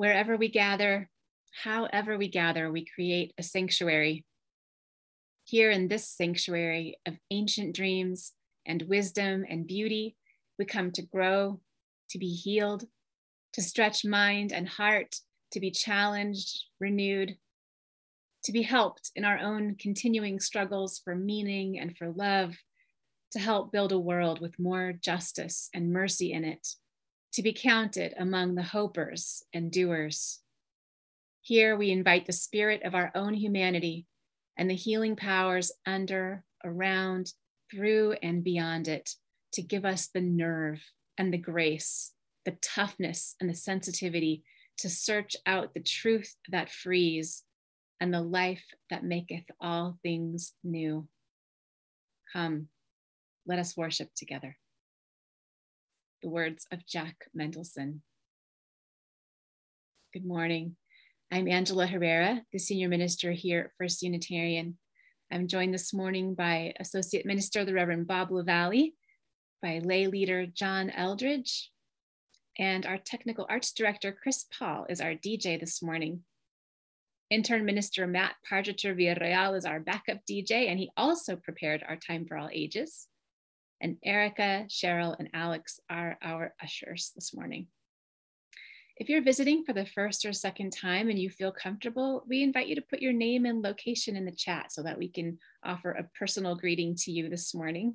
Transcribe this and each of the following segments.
Wherever we gather, however we gather, we create a sanctuary. Here in this sanctuary of ancient dreams and wisdom and beauty, we come to grow, to be healed, to stretch mind and heart, to be challenged, renewed, to be helped in our own continuing struggles for meaning and for love, to help build a world with more justice and mercy in it, to be counted among the hopers and doers. Here we invite the spirit of our own humanity and the healing powers under, around, through, and beyond it to give us the nerve and the grace, the toughness and the sensitivity to search out the truth that frees and the life that maketh all things new. Come, let us worship together. The words of Jack Mendelsohn. Good morning. I'm Angela Herrera, the senior minister here at First Unitarian. I'm joined this morning by Associate Minister, the Reverend Bob LaValle, by lay leader John Eldridge, and our technical arts director, Chris Paul, is our DJ this morning. Intern Minister Matt Pargeter Villarreal is our backup DJ, and he also prepared our Time for All Ages. And Erica, Cheryl, and Alex are our ushers this morning. If you're visiting for the first or second time and you feel comfortable, we invite you to put your name and location in the chat so that we can offer a personal greeting to you this morning.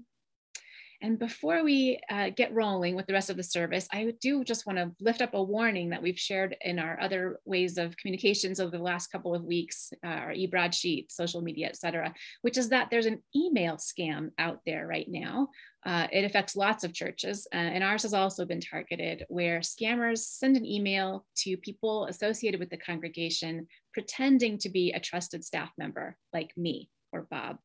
And before we uh, get rolling with the rest of the service, I do just want to lift up a warning that we've shared in our other ways of communications over the last couple of weeks, uh, our e-broadsheet, social media, et cetera, which is that there's an email scam out there right now. Uh, it affects lots of churches, uh, and ours has also been targeted, where scammers send an email to people associated with the congregation pretending to be a trusted staff member like me or Bob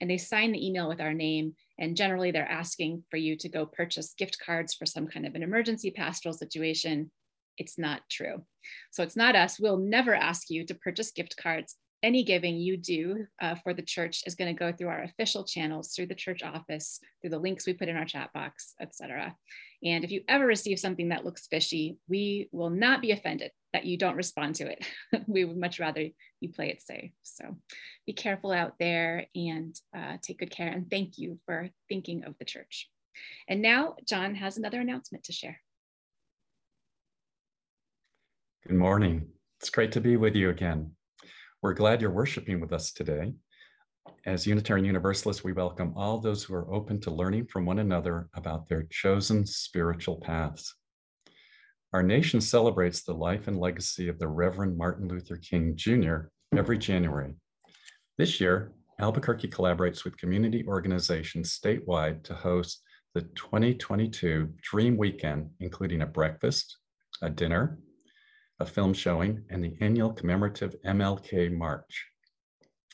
and they sign the email with our name. And generally, they're asking for you to go purchase gift cards for some kind of an emergency pastoral situation. It's not true. So it's not us. We'll never ask you to purchase gift cards any giving you do uh, for the church is going to go through our official channels, through the church office, through the links we put in our chat box, etc. And if you ever receive something that looks fishy, we will not be offended that you don't respond to it. we would much rather you play it safe. So be careful out there and uh, take good care. And thank you for thinking of the church. And now John has another announcement to share. Good morning. It's great to be with you again. We're glad you're worshiping with us today. As Unitarian Universalists, we welcome all those who are open to learning from one another about their chosen spiritual paths. Our nation celebrates the life and legacy of the Reverend Martin Luther King Jr. every January. This year, Albuquerque collaborates with community organizations statewide to host the 2022 Dream Weekend, including a breakfast, a dinner, a film showing, and the annual commemorative MLK March.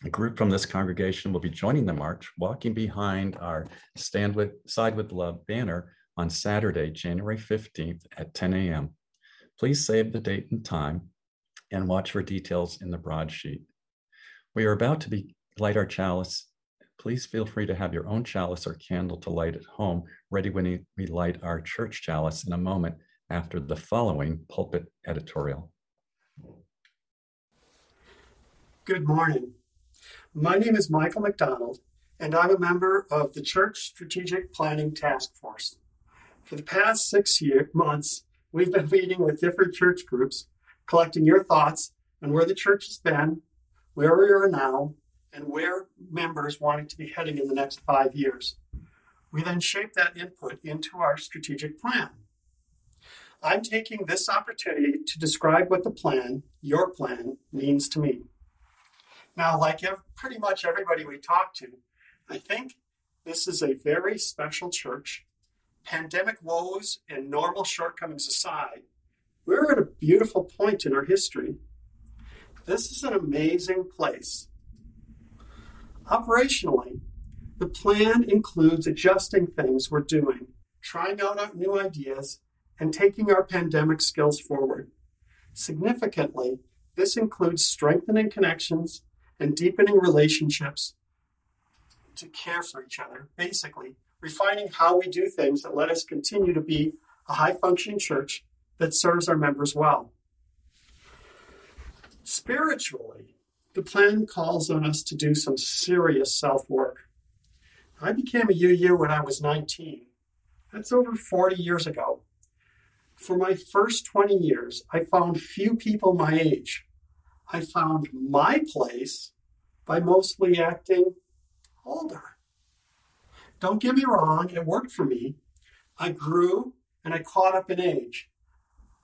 A group from this congregation will be joining the march, walking behind our Stand with Side with Love banner on Saturday, January 15th at 10 a.m. Please save the date and time and watch for details in the broadsheet. We are about to be light our chalice. Please feel free to have your own chalice or candle to light at home, ready when we light our church chalice in a moment after the following pulpit editorial. Good morning. My name is Michael McDonald, and I'm a member of the Church Strategic Planning Task Force. For the past six year, months, we've been meeting with different church groups, collecting your thoughts on where the church has been, where we are now, and where members wanting to be heading in the next five years. We then shape that input into our strategic plan. I'm taking this opportunity to describe what the plan, your plan, means to me. Now, like pretty much everybody we talk to, I think this is a very special church. Pandemic woes and normal shortcomings aside, we're at a beautiful point in our history. This is an amazing place. Operationally, the plan includes adjusting things we're doing, trying out new ideas, and taking our pandemic skills forward. Significantly, this includes strengthening connections and deepening relationships to care for each other, basically, refining how we do things that let us continue to be a high functioning church that serves our members well. Spiritually, the plan calls on us to do some serious self work. I became a UU when I was 19. That's over 40 years ago. For my first 20 years, I found few people my age. I found my place by mostly acting older. Don't get me wrong, it worked for me. I grew and I caught up in age.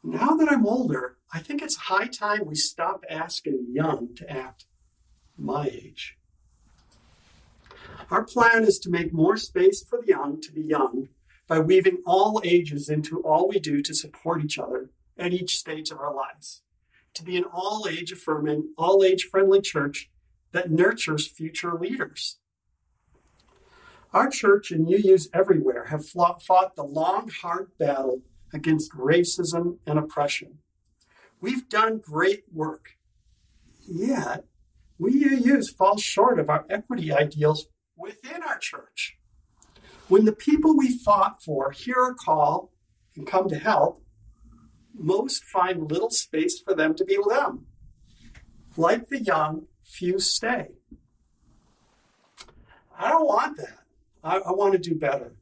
Now that I'm older, I think it's high time we stop asking young to act my age. Our plan is to make more space for the young to be young by weaving all ages into all we do to support each other at each stage of our lives. To be an all age affirming, all age friendly church that nurtures future leaders. Our church and UUs everywhere have fought the long, hard battle against racism and oppression. We've done great work, yet we UUs fall short of our equity ideals within our church. When the people we fought for hear a call and come to help, most find little space for them to be with them. Like the young, few stay. I don't want that. I, I want to do better.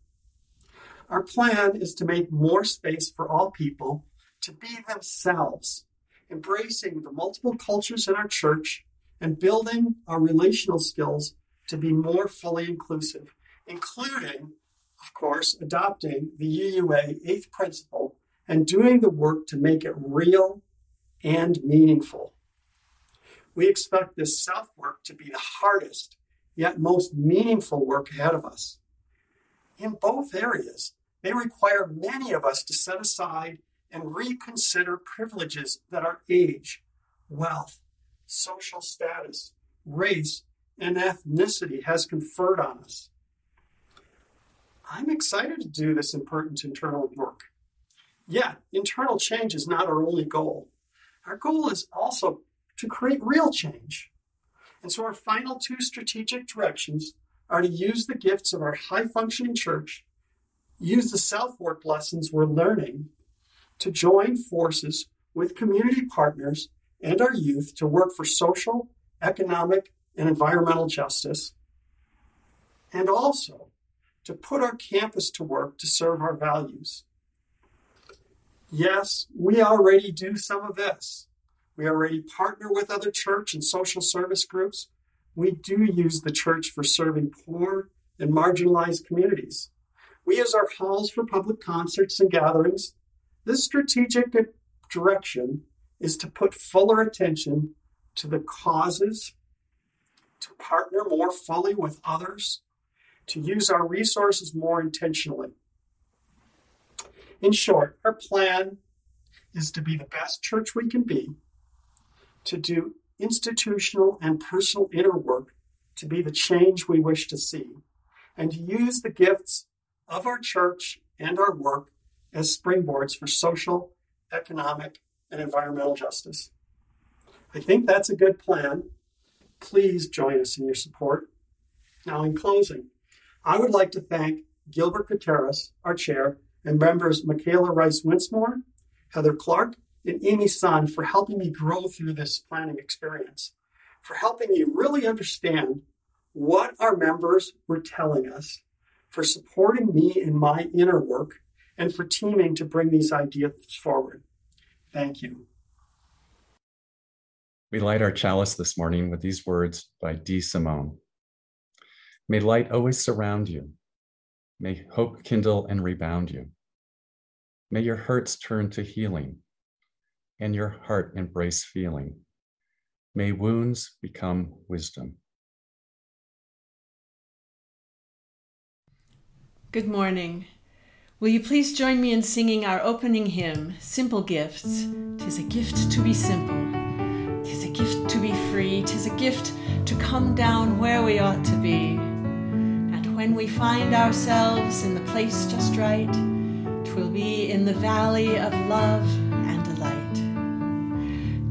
Our plan is to make more space for all people to be themselves, embracing the multiple cultures in our church and building our relational skills to be more fully inclusive, including, of course, adopting the UUA eighth principle and doing the work to make it real and meaningful. We expect this self work to be the hardest yet most meaningful work ahead of us. In both areas, they require many of us to set aside and reconsider privileges that our age, wealth, social status, race, and ethnicity has conferred on us. I'm excited to do this important internal work. Yeah, internal change is not our only goal. Our goal is also to create real change. And so our final two strategic directions are to use the gifts of our high functioning church, use the self work lessons we're learning to join forces with community partners and our youth to work for social, economic, and environmental justice, and also to put our campus to work to serve our values. Yes, we already do some of this. We already partner with other church and social service groups. We do use the church for serving poor and marginalized communities. We use our halls for public concerts and gatherings. This strategic direction is to put fuller attention to the causes, to partner more fully with others, to use our resources more intentionally. In short, our plan is to be the best church we can be to do institutional and personal inner work to be the change we wish to see, and to use the gifts of our church and our work as springboards for social, economic, and environmental justice. I think that's a good plan. Please join us in your support. Now, in closing, I would like to thank Gilbert Gutierrez, our chair, and members Michaela Rice Winsmore, Heather Clark, and Amy Sun for helping me grow through this planning experience, for helping me really understand what our members were telling us, for supporting me in my inner work, and for teaming to bring these ideas forward. Thank you. We light our chalice this morning with these words by D. Simone. May light always surround you. May hope kindle and rebound you. May your hurts turn to healing and your heart embrace feeling. May wounds become wisdom. Good morning. Will you please join me in singing our opening hymn, Simple Gifts? Tis a gift to be simple. Tis a gift to be free. Tis a gift to come down where we ought to be. When we find ourselves in the place just right, twill be in the valley of love and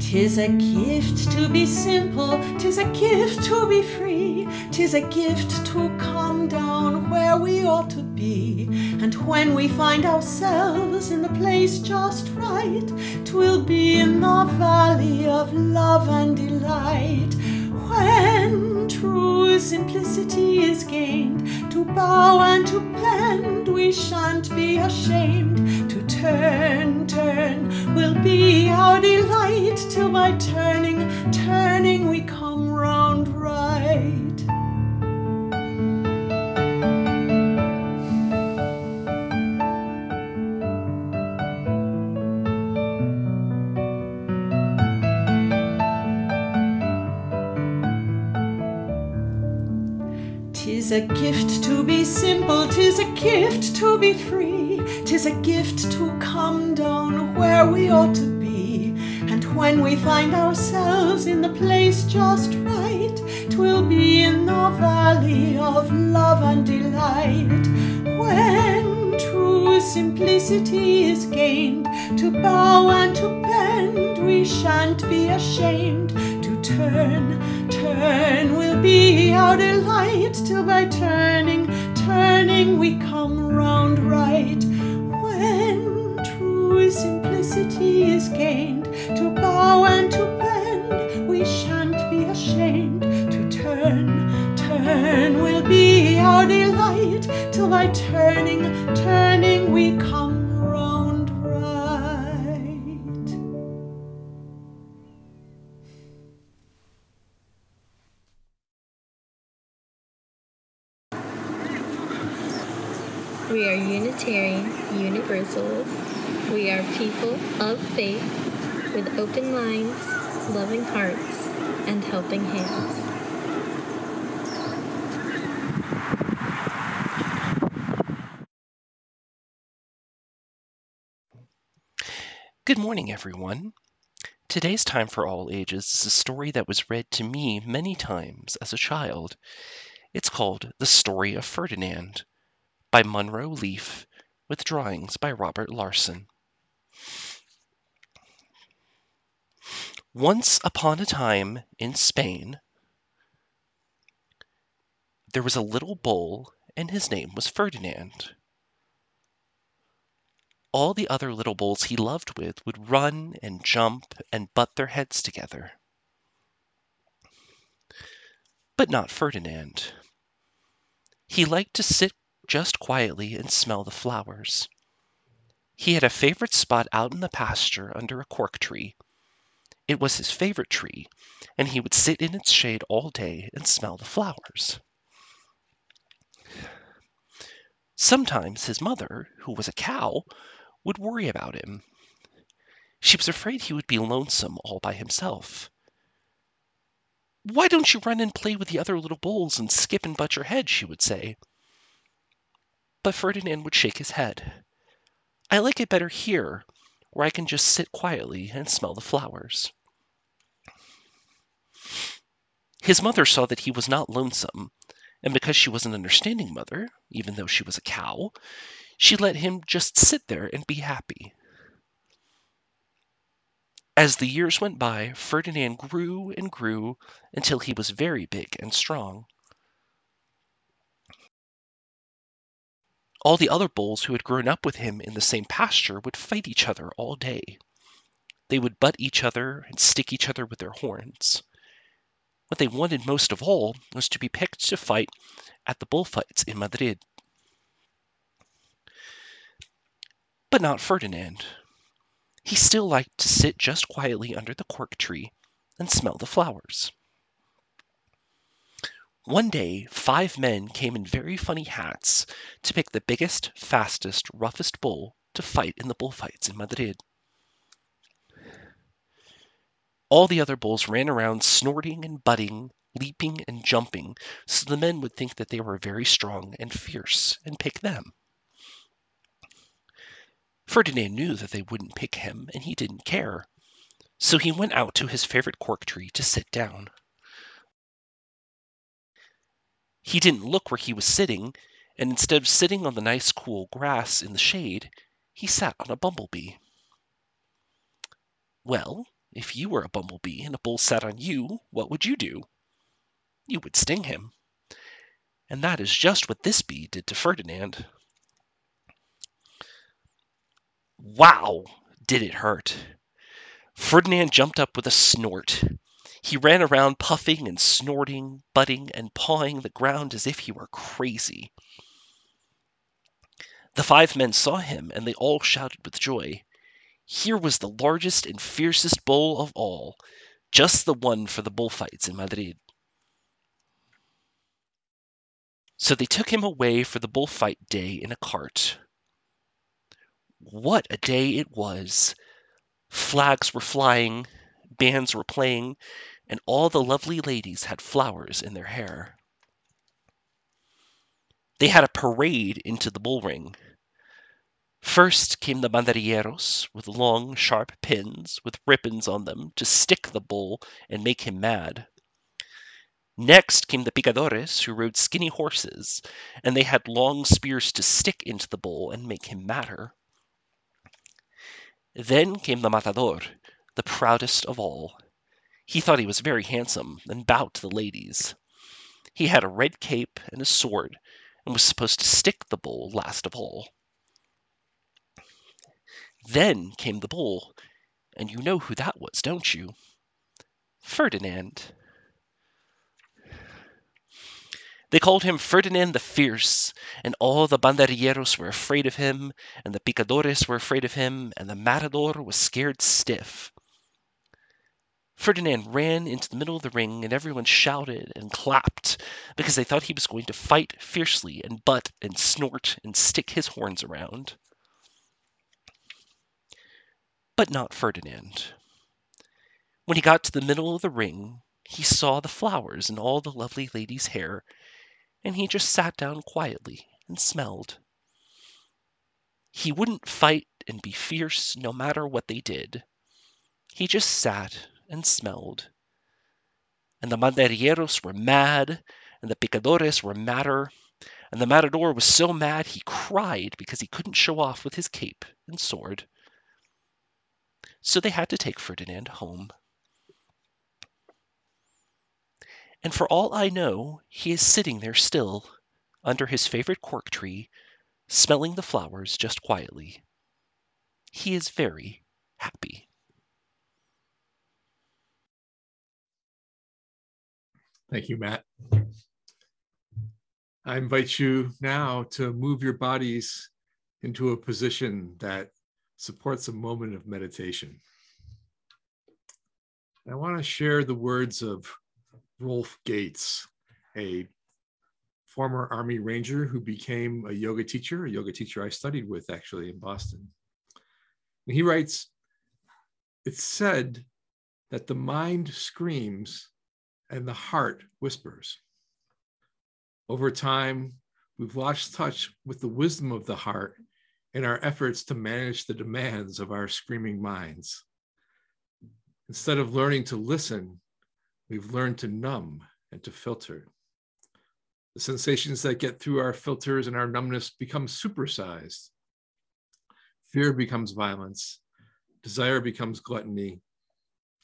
Tis a gift to be simple, tis a gift to be free, tis a gift to come down where we ought to be. And when we find ourselves in the place just right, twill be in the valley of love and delight. When true simplicity is gained, to bow and to bend, we shan't be ashamed. To turn, turn will be our delight, till by turning, turning we come a gift to be simple, tis a gift to be free, tis a gift to come down where we ought to be. And when we find ourselves in the place just right, twill be in the valley of love and delight. When true simplicity is gained, to bow and to bend, we shan't be ashamed to turn, turn. Will be our delight, till by turning, turning we come Good morning, everyone. Today's Time for All Ages is a story that was read to me many times as a child. It's called The Story of Ferdinand by Munro Leaf, with drawings by Robert Lawson. Once upon a time in Spain, there was a little bull, and his name was Ferdinand. All the other little bulls he loved with would run and jump and butt their heads together. But not Ferdinand. He liked to sit just quietly and smell the flowers. He had a favorite spot out in the pasture under a cork tree. It was his favorite tree, and he would sit in its shade all day and smell the flowers. Sometimes his mother, who was a cow, would worry about him. She was afraid he would be lonesome all by himself. Why don't you run and play with the other little bulls and skip and butt your head? she would say. But Ferdinand would shake his head. I like it better here, where I can just sit quietly and smell the flowers. His mother saw that he was not lonesome, and because she was an understanding mother, even though she was a cow, she let him just sit there and be happy. As the years went by, Ferdinand grew and grew until he was very big and strong. All the other bulls who had grown up with him in the same pasture would fight each other all day. They would butt each other and stick each other with their horns. What they wanted most of all was to be picked to fight at the bullfights in Madrid. But not Ferdinand. He still liked to sit just quietly under the cork tree and smell the flowers. One day, five men came in very funny hats to pick the biggest, fastest, roughest bull to fight in the bullfights in Madrid. All the other bulls ran around snorting and butting, leaping and jumping, so the men would think that they were very strong and fierce and pick them. Ferdinand knew that they wouldn't pick him, and he didn't care. So he went out to his favorite cork tree to sit down. He didn't look where he was sitting, and instead of sitting on the nice cool grass in the shade, he sat on a bumblebee. Well, if you were a bumblebee and a bull sat on you, what would you do? You would sting him. And that is just what this bee did to Ferdinand. Wow, did it hurt! Ferdinand jumped up with a snort. He ran around puffing and snorting, butting and pawing the ground as if he were crazy. The five men saw him, and they all shouted with joy. Here was the largest and fiercest bull of all, just the one for the bullfights in Madrid. So they took him away for the bullfight day in a cart. What a day it was! Flags were flying, bands were playing, and all the lovely ladies had flowers in their hair. They had a parade into the bull ring. First came the banderilleros with long, sharp pins with ribbons on them to stick the bull and make him mad. Next came the picadores, who rode skinny horses, and they had long spears to stick into the bull and make him madder. Then came the matador, the proudest of all. He thought he was very handsome, and bowed to the ladies. He had a red cape and a sword, and was supposed to stick the bull last of all. Then came the bull, and you know who that was, don't you? Ferdinand. They called him Ferdinand the Fierce, and all the banderilleros were afraid of him, and the picadores were afraid of him, and the matador was scared stiff. Ferdinand ran into the middle of the ring, and everyone shouted and clapped because they thought he was going to fight fiercely and butt and snort and stick his horns around but not Ferdinand. When he got to the middle of the ring, he saw the flowers in all the lovely lady's hair, and he just sat down quietly and smelled. He wouldn't fight and be fierce no matter what they did. He just sat and smelled. And the banderilleros were mad, and the picadores were madder, and the matador was so mad he cried because he couldn't show off with his cape and sword so they had to take Ferdinand home. And for all I know, he is sitting there still, under his favorite cork tree, smelling the flowers just quietly. He is very happy. Thank you, Matt. I invite you now to move your bodies into a position that supports a moment of meditation. I want to share the words of Rolf Gates, a former Army Ranger who became a yoga teacher, a yoga teacher I studied with actually in Boston. And he writes It's said that the mind screams and the heart whispers. Over time, we've lost touch with the wisdom of the heart in our efforts to manage the demands of our screaming minds. Instead of learning to listen, we've learned to numb and to filter. The sensations that get through our filters and our numbness become supersized. Fear becomes violence, desire becomes gluttony,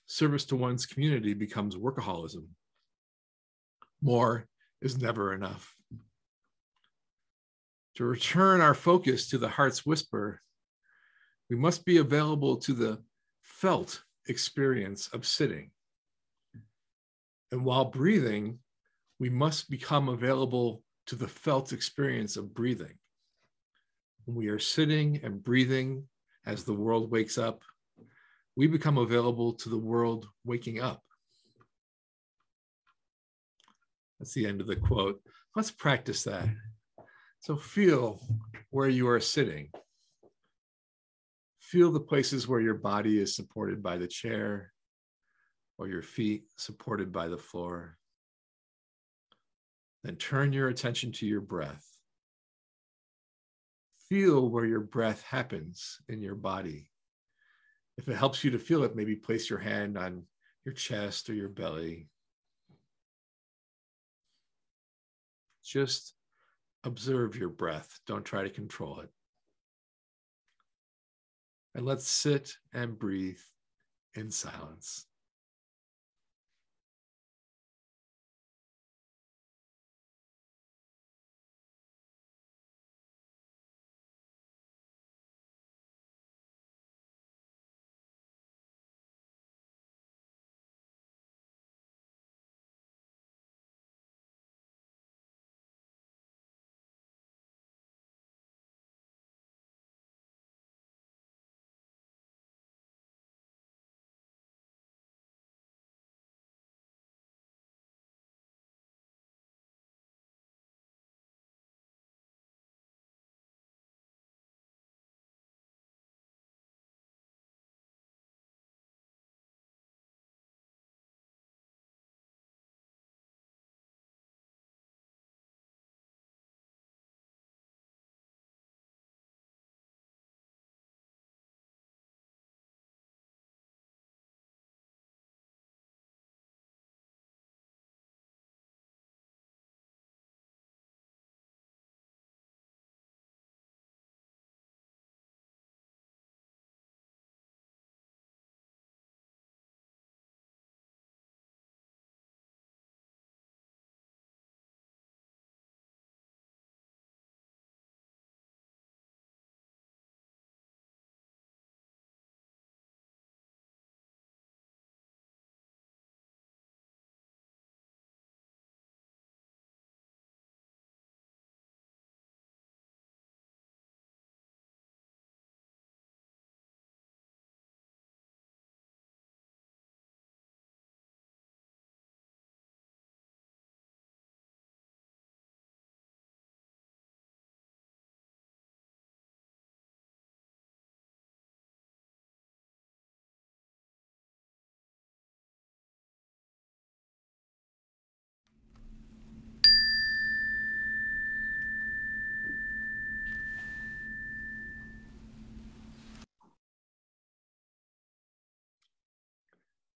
service to one's community becomes workaholism. More is never enough. To return our focus to the heart's whisper, we must be available to the felt experience of sitting. And while breathing, we must become available to the felt experience of breathing. When we are sitting and breathing as the world wakes up, we become available to the world waking up. That's the end of the quote. Let's practice that. So feel where you are sitting. Feel the places where your body is supported by the chair or your feet supported by the floor. Then turn your attention to your breath. Feel where your breath happens in your body. If it helps you to feel it, maybe place your hand on your chest or your belly. Just observe your breath. Don't try to control it. And let's sit and breathe in silence.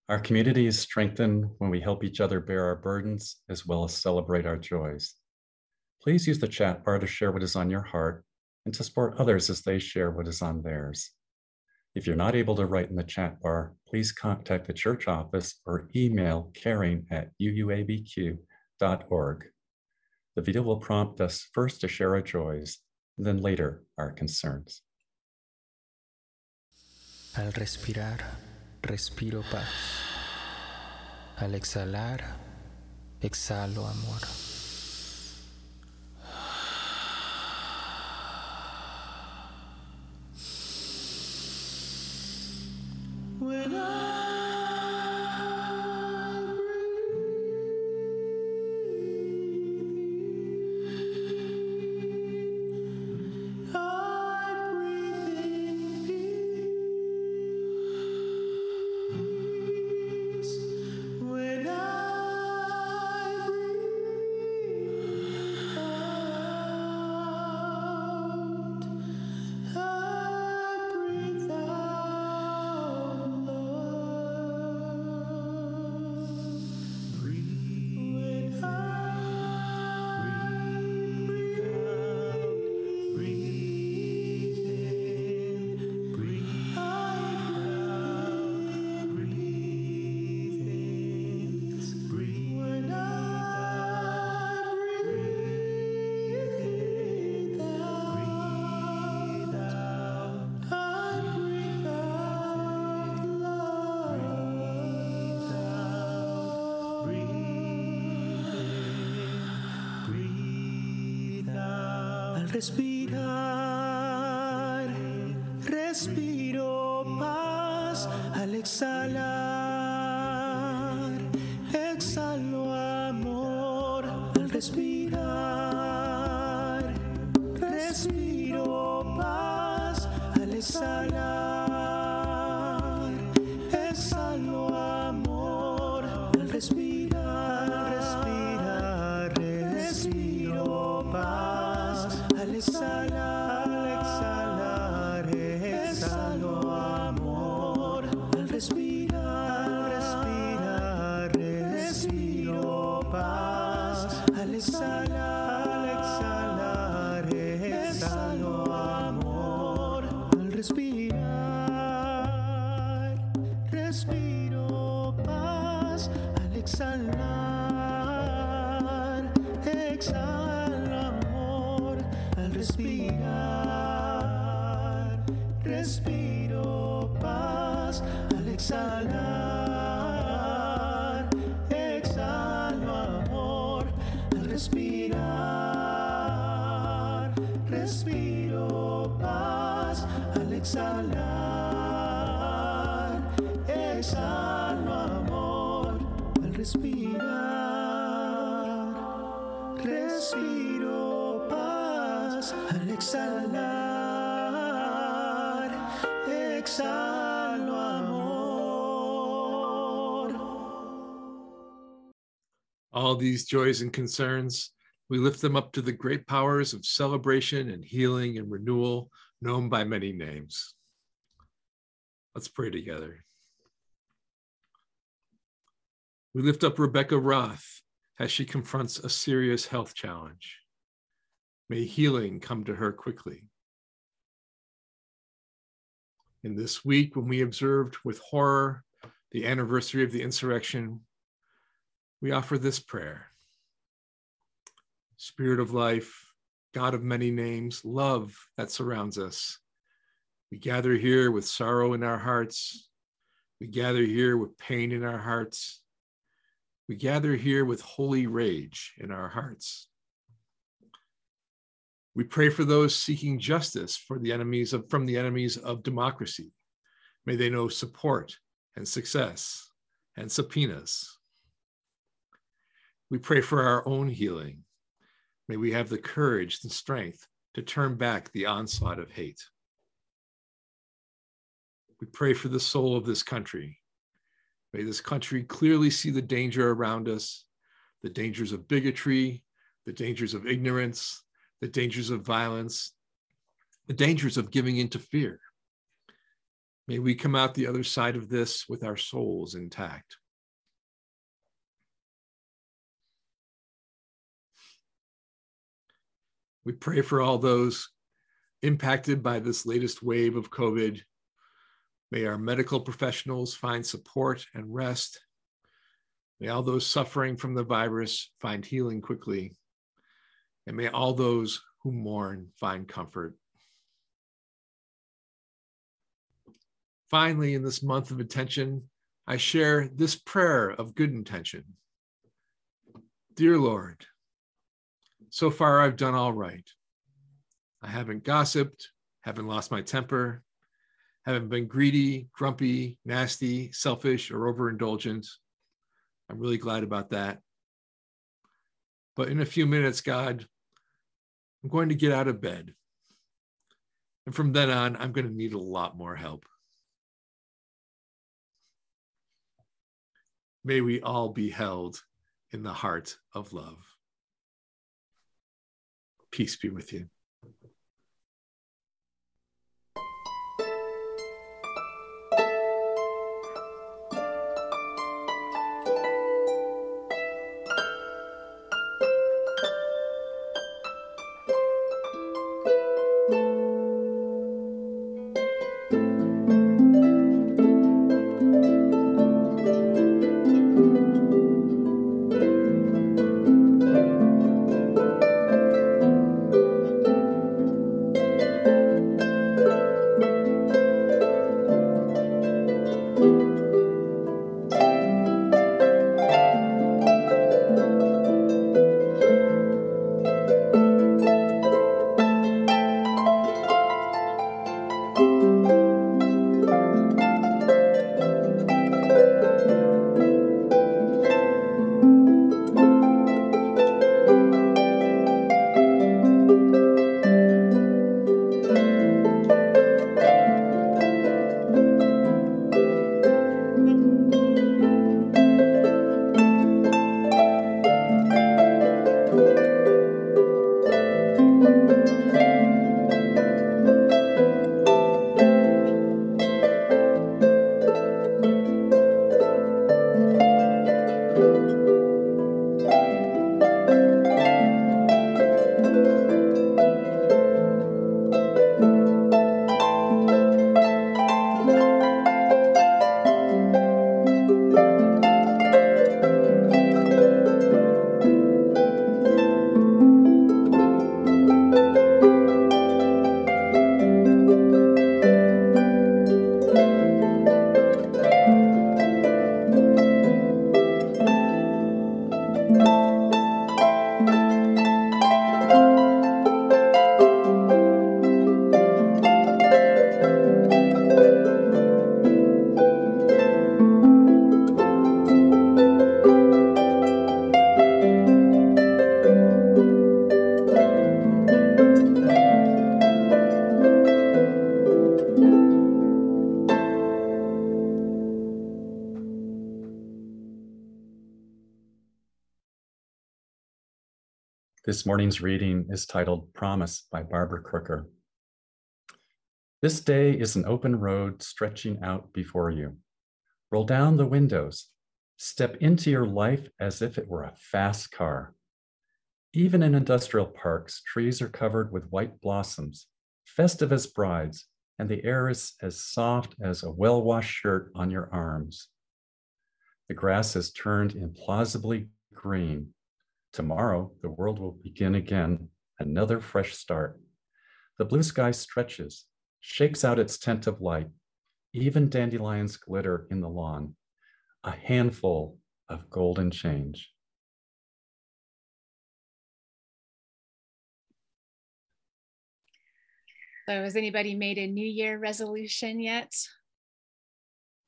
Our community is strengthened when we help each other bear our burdens as well as celebrate our joys. Please use the chat bar to share what is on your heart and to support others as they share what is on theirs. If you're not able to write in the chat bar, please contact the church office or email caring at uuabq.org. The video will prompt us first to share our joys, then later our concerns. Al respirar, respiro paz. Al exhalar, exhalo amor. Respiro paz. Al exhalar, respirar, respiro paz. Al exhalar, exhalo amor. Al respirar, respiro paz. Al exhalar, exhalo All these joys and concerns, we lift them up to the great powers of celebration and healing and renewal, known by many names. Let's pray together. We lift up Rebecca Roth as she confronts a serious health challenge. May healing come to her quickly. In this week, when we observed with horror the anniversary of the insurrection, we offer this prayer Spirit of life, God of many names, love that surrounds us. We gather here with sorrow in our hearts. We gather here with pain in our hearts. We gather here with holy rage in our hearts. We pray for those seeking justice for the enemies of, from the enemies of democracy. May they know support and success and subpoenas. We pray for our own healing. May we have the courage and strength to turn back the onslaught of hate. We pray for the soul of this country. May this country clearly see the danger around us, the dangers of bigotry, the dangers of ignorance, the dangers of violence, the dangers of giving into fear. May we come out the other side of this with our souls intact. We pray for all those impacted by this latest wave of COVID. May our medical professionals find support and rest. May all those suffering from the virus find healing quickly. And may all those who mourn find comfort. Finally, in this month of attention, I share this prayer of good intention. Dear Lord, so far I've done all right. I haven't gossiped, haven't lost my temper, haven't been greedy, grumpy, nasty, selfish, or overindulgent. I'm really glad about that. But in a few minutes, God, I'm going to get out of bed. And from then on, I'm going to need a lot more help. May we all be held in the heart of love. Peace be with you. This morning's reading is titled Promise by Barbara Crooker. This day is an open road stretching out before you. Roll down the windows. Step into your life as if it were a fast car. Even in industrial parks, trees are covered with white blossoms, festive as brides, and the air is as soft as a well washed shirt on your arms. The grass has turned implausibly green Tomorrow, the world will begin again, another fresh start. The blue sky stretches, shakes out its tent of light. Even dandelions glitter in the lawn, a handful of golden change. So, has anybody made a New Year resolution yet?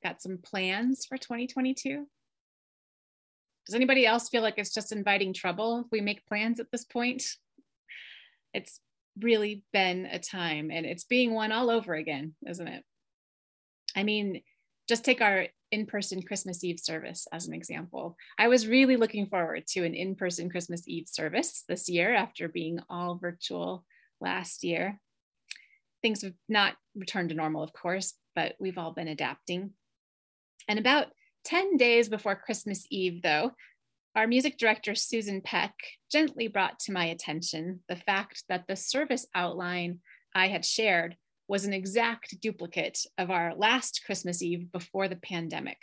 Got some plans for 2022? Does anybody else feel like it's just inviting trouble we make plans at this point? It's really been a time and it's being one all over again, isn't it? I mean, just take our in person Christmas Eve service as an example. I was really looking forward to an in person Christmas Eve service this year after being all virtual last year. Things have not returned to normal, of course, but we've all been adapting. And about 10 days before Christmas Eve, though, our music director, Susan Peck, gently brought to my attention the fact that the service outline I had shared was an exact duplicate of our last Christmas Eve before the pandemic,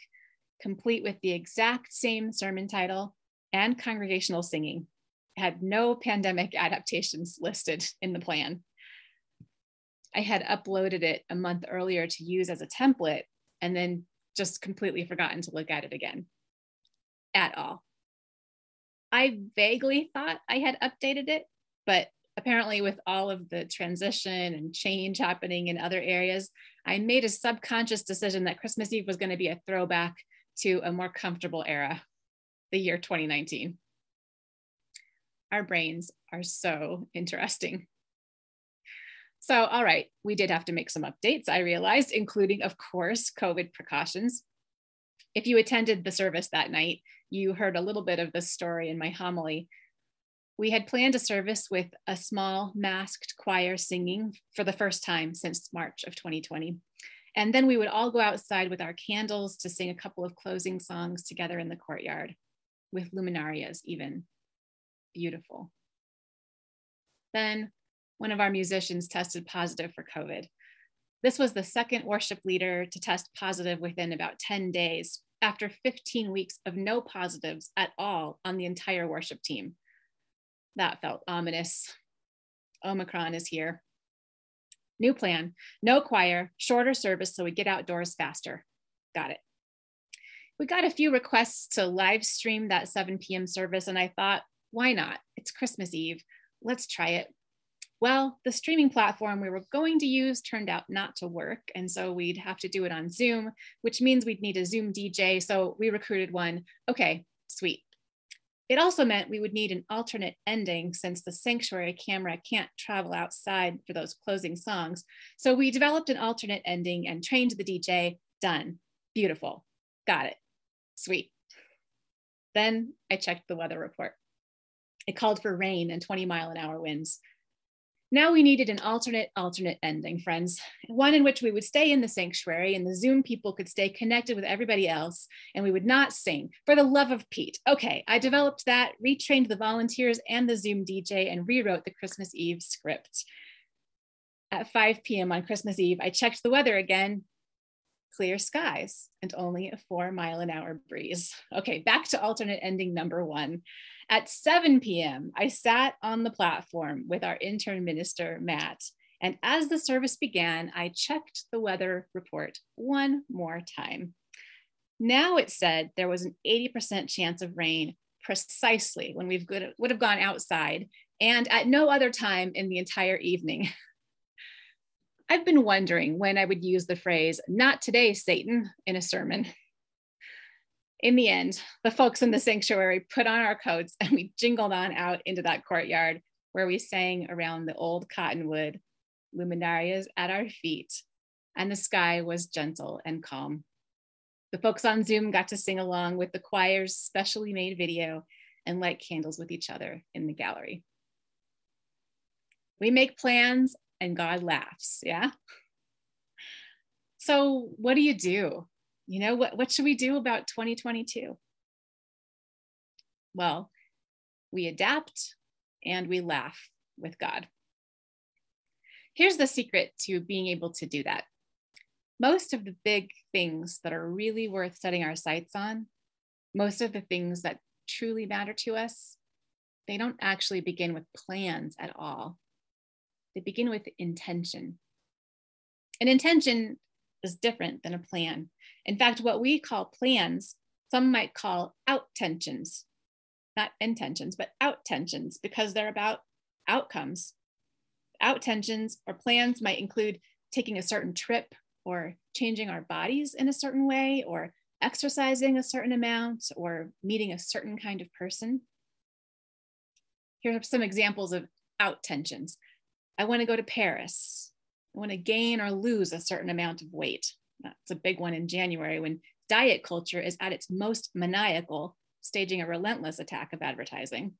complete with the exact same sermon title and congregational singing. It had no pandemic adaptations listed in the plan. I had uploaded it a month earlier to use as a template and then just completely forgotten to look at it again at all. I vaguely thought I had updated it, but apparently, with all of the transition and change happening in other areas, I made a subconscious decision that Christmas Eve was going to be a throwback to a more comfortable era, the year 2019. Our brains are so interesting. So, all right, we did have to make some updates, I realized, including, of course, COVID precautions. If you attended the service that night, you heard a little bit of this story in my homily. We had planned a service with a small masked choir singing for the first time since March of 2020. And then we would all go outside with our candles to sing a couple of closing songs together in the courtyard with luminarias, even. Beautiful. Then one of our musicians tested positive for COVID. This was the second worship leader to test positive within about 10 days after 15 weeks of no positives at all on the entire worship team. That felt ominous. Omicron is here. New plan no choir, shorter service so we get outdoors faster. Got it. We got a few requests to live stream that 7 p.m. service, and I thought, why not? It's Christmas Eve. Let's try it. Well, the streaming platform we were going to use turned out not to work. And so we'd have to do it on Zoom, which means we'd need a Zoom DJ. So we recruited one. Okay, sweet. It also meant we would need an alternate ending since the sanctuary camera can't travel outside for those closing songs. So we developed an alternate ending and trained the DJ. Done. Beautiful. Got it. Sweet. Then I checked the weather report. It called for rain and 20 mile an hour winds. Now we needed an alternate, alternate ending, friends. One in which we would stay in the sanctuary and the Zoom people could stay connected with everybody else and we would not sing. For the love of Pete. Okay, I developed that, retrained the volunteers and the Zoom DJ, and rewrote the Christmas Eve script. At 5 p.m. on Christmas Eve, I checked the weather again. Clear skies and only a four mile an hour breeze. Okay, back to alternate ending number one. At 7 p.m., I sat on the platform with our intern minister, Matt. And as the service began, I checked the weather report one more time. Now it said there was an 80% chance of rain precisely when we would have gone outside and at no other time in the entire evening. I've been wondering when I would use the phrase, not today, Satan, in a sermon in the end, the folks in the sanctuary put on our coats and we jingled on out into that courtyard where we sang around the old cottonwood, luminarias at our feet, and the sky was gentle and calm. The folks on Zoom got to sing along with the choir's specially made video and light candles with each other in the gallery. We make plans and God laughs, yeah? So, what do you do? You know what what should we do about 2022 well we adapt and we laugh with god. Here's the secret to being able to do that. Most of the big things that are really worth setting our sights on most of the things that truly matter to us they don't actually begin with plans at all. They begin with intention. An intention is different than a plan in fact, what we call plans, some might call out tensions, not intentions, but out tensions because they're about outcomes. Out tensions or plans might include taking a certain trip or changing our bodies in a certain way or exercising a certain amount or meeting a certain kind of person. Here are some examples of out tensions. I want to go to Paris. Want to gain or lose a certain amount of weight. That's a big one in January when diet culture is at its most maniacal, staging a relentless attack of advertising.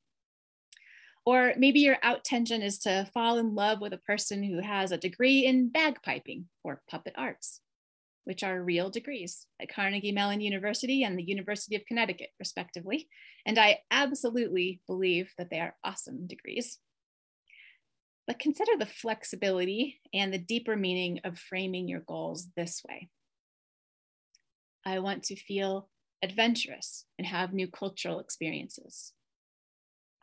Or maybe your out tension is to fall in love with a person who has a degree in bagpiping or puppet arts. which are real degrees at Carnegie Mellon University and the University of Connecticut, respectively. And I absolutely believe that they are awesome degrees. But consider the flexibility and the deeper meaning of framing your goals this way. I want to feel adventurous and have new cultural experiences.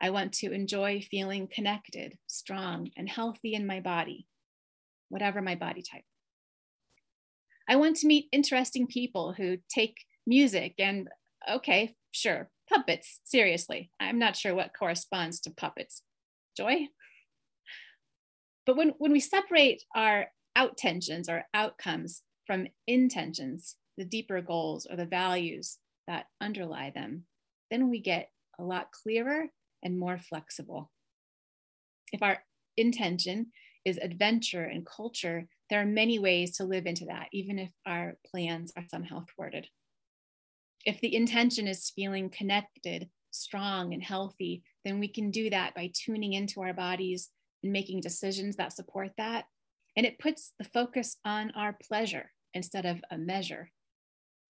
I want to enjoy feeling connected, strong, and healthy in my body, whatever my body type. I want to meet interesting people who take music and, okay, sure, puppets, seriously. I'm not sure what corresponds to puppets. Joy? But when, when we separate our out tensions or outcomes from intentions, the deeper goals or the values that underlie them, then we get a lot clearer and more flexible. If our intention is adventure and culture, there are many ways to live into that, even if our plans are somehow thwarted. If the intention is feeling connected, strong, and healthy, then we can do that by tuning into our bodies and making decisions that support that. And it puts the focus on our pleasure instead of a measure,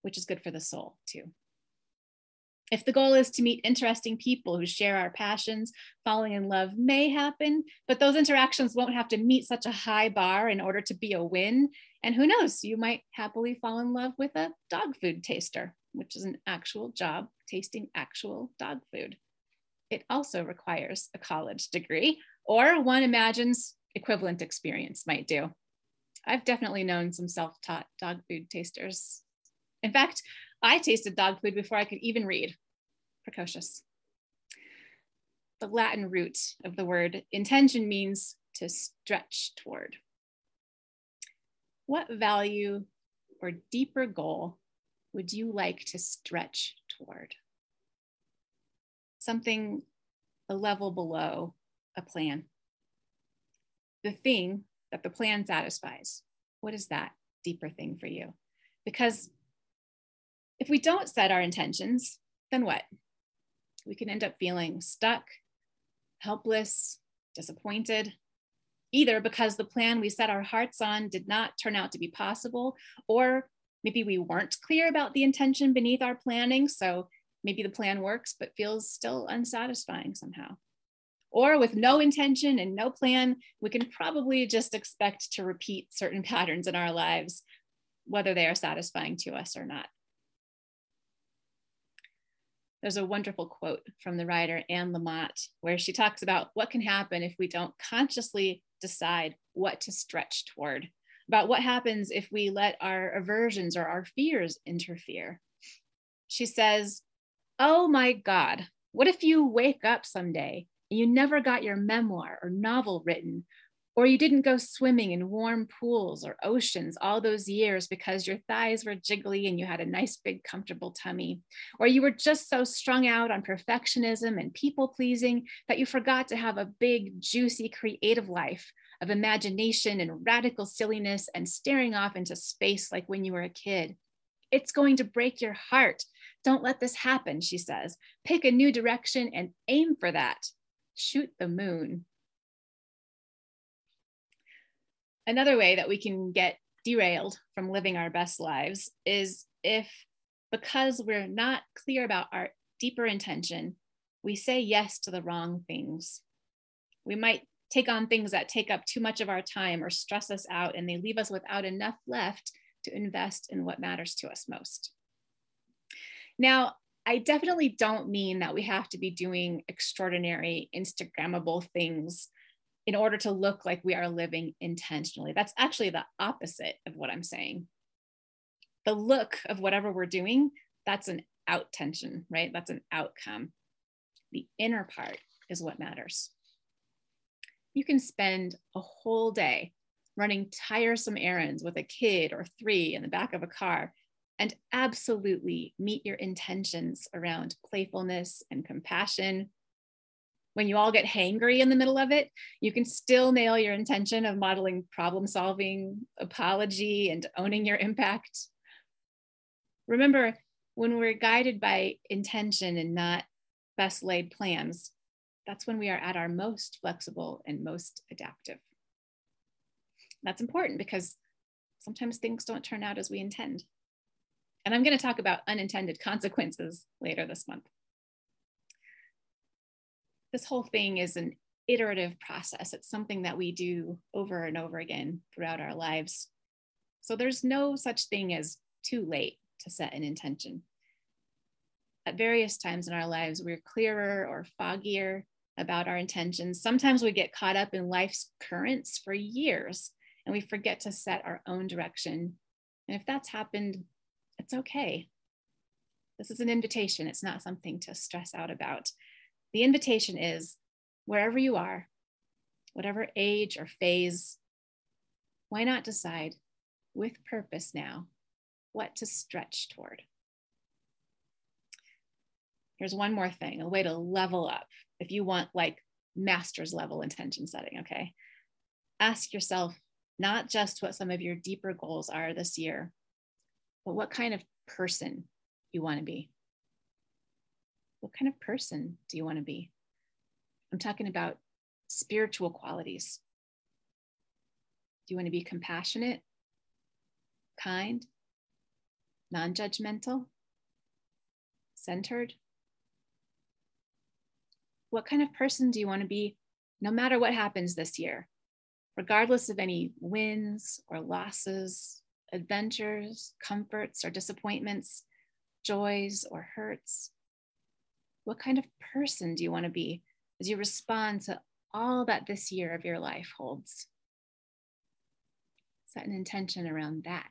which is good for the soul too. If the goal is to meet interesting people who share our passions, falling in love may happen, but those interactions won't have to meet such a high bar in order to be a win. And who knows, you might happily fall in love with a dog food taster, which is an actual job tasting actual dog food. It also requires a college degree, or one imagines equivalent experience might do. I've definitely known some self taught dog food tasters. In fact, I tasted dog food before I could even read. Precocious. The Latin root of the word intention means to stretch toward. What value or deeper goal would you like to stretch toward? Something a level below a plan. The thing that the plan satisfies. What is that deeper thing for you? Because if we don't set our intentions, then what? We can end up feeling stuck, helpless, disappointed, either because the plan we set our hearts on did not turn out to be possible, or maybe we weren't clear about the intention beneath our planning. So maybe the plan works, but feels still unsatisfying somehow. Or with no intention and no plan, we can probably just expect to repeat certain patterns in our lives, whether they are satisfying to us or not. There's a wonderful quote from the writer Anne Lamott where she talks about what can happen if we don't consciously decide what to stretch toward, about what happens if we let our aversions or our fears interfere. She says, Oh my God, what if you wake up someday you never got your memoir or novel written, or you didn't go swimming in warm pools or oceans all those years because your thighs were jiggly and you had a nice, big, comfortable tummy. Or you were just so strung out on perfectionism and people pleasing that you forgot to have a big, juicy, creative life of imagination and radical silliness and staring off into space like when you were a kid. It's going to break your heart. Don't let this happen, she says. Pick a new direction and aim for that. Shoot the moon. another way that we can get derailed from living our best lives is if, because we're not clear about our deeper intention, we say yes to the wrong things. We might take on things that take up too much of our time or stress us out, and they leave us without enough left to invest in what matters to us most. Now, I definitely don't mean that we have to be doing extraordinary Instagrammable things in order to look like we are living intentionally. That's actually the opposite of what I'm saying. The look of whatever we're doing, that's an out tension, right? That's an outcome. The inner part is what matters. You can spend a whole day running tiresome errands with a kid or three in the back of a car and absolutely meet your intentions around playfulness and compassion when you all get hangry in the middle of it, you can still nail your intention of modeling problem solving, apology, and owning your impact. Remember, when we're guided by intention and not best laid plans, that's when we are at our most flexible and most adaptive. That's important because sometimes things don't turn out as we intend. And I'm going to talk about unintended consequences later this month. This whole thing is an iterative process. It's something that we do over and over again throughout our lives. So there's no such thing as too late to set an intention. At various times in our lives, we're clearer or foggier about our intentions. Sometimes we get caught up in life's currents for years and we forget to set our own direction. And if that's happened, it's okay. This is an invitation, it's not something to stress out about. The invitation is wherever you are, whatever age or phase, why not decide with purpose now what to stretch toward? Here's one more thing a way to level up if you want like master's level intention setting, okay? Ask yourself not just what some of your deeper goals are this year, but what kind of person you want to be. What kind of person do you want to be? I'm talking about spiritual qualities. Do you want to be compassionate, kind, non judgmental, centered? What kind of person do you want to be no matter what happens this year? regardless of any wins or losses, adventures, comforts or disappointments, joys or hurts? What kind of person do you want to be as you respond to all that this year of your life holds? Set an intention around that.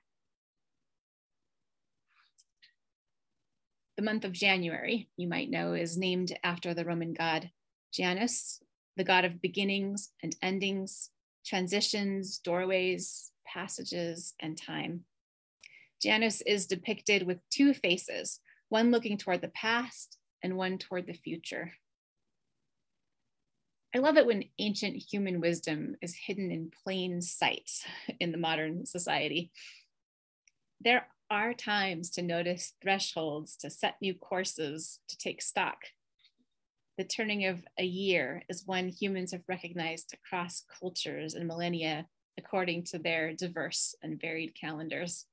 The month of January, you might know, is named after the Roman god Janus, the god of beginnings and endings, transitions, doorways, passages, and time. Janus is depicted with two faces, one looking toward the past and one toward the future. I love it when ancient human wisdom is hidden in plain sight in the modern society. There are times to notice thresholds, to set new courses, to take stock the turning of a year is one humans have recognized across cultures and millennia according to their diverse and varied calendars.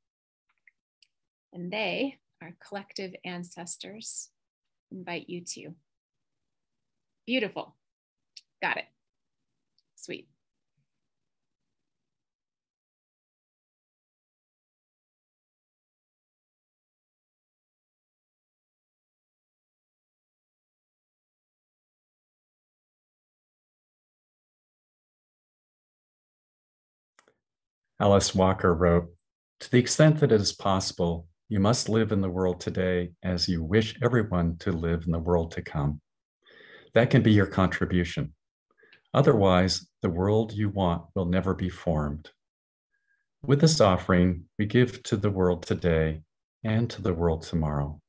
And they, our collective ancestors, invite you to. Beautiful. Got it. Sweet. Alice Walker wrote To the extent that it is possible, you must live in the world today as you wish everyone to live in the world to come. That can be your contribution. Otherwise, the world you want will never be formed. With this offering, we give to the world today and to the world tomorrow.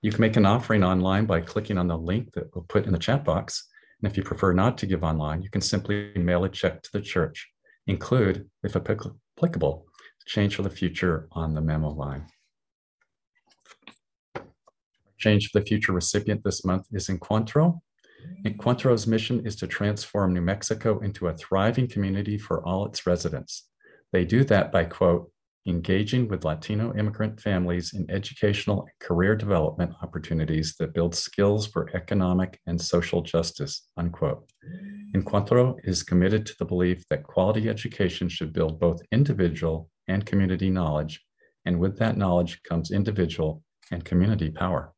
You can make an offering online by clicking on the link that we'll put in the chat box. And if you prefer not to give online, you can simply mail a check to the church include, if applicable, change for the future on the memo line. Change for the future recipient this month is Encuentro. Encuentro's mission is to transform New Mexico into a thriving community for all its residents. They do that by, quote, engaging with Latino immigrant families in educational and career development opportunities that build skills for economic and social justice, unquote. Encuentro is committed to the belief that quality education should build both individual and community knowledge, and with that knowledge comes individual and community power.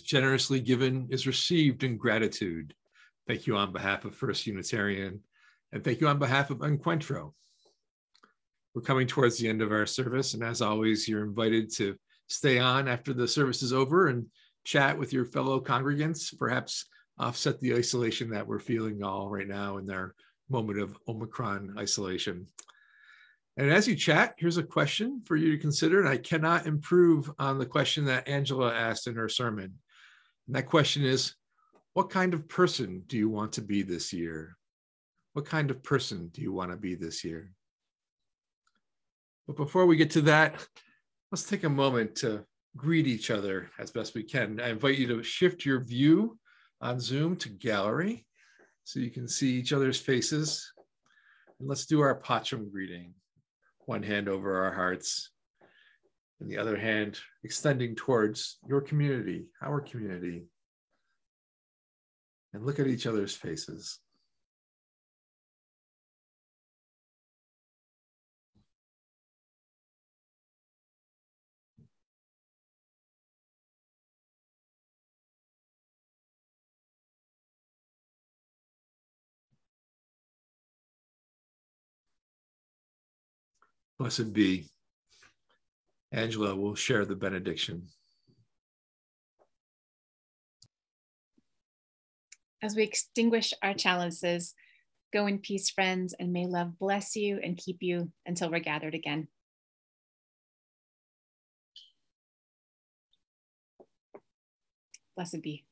Generously given is received in gratitude. Thank you on behalf of First Unitarian, and thank you on behalf of Encuentro. We're coming towards the end of our service, and as always, you're invited to stay on after the service is over and chat with your fellow congregants, perhaps offset the isolation that we're feeling all right now in their moment of Omicron isolation. And as you chat, here's a question for you to consider. And I cannot improve on the question that Angela asked in her sermon. And that question is What kind of person do you want to be this year? What kind of person do you want to be this year? But before we get to that, let's take a moment to greet each other as best we can. I invite you to shift your view on Zoom to gallery so you can see each other's faces. And let's do our Pacham greeting one hand over our hearts, and the other hand extending towards your community, our community. And look at each other's faces. Blessed be. Angela will share the benediction. As we extinguish our chalices, go in peace, friends, and may love bless you and keep you until we're gathered again. Blessed be.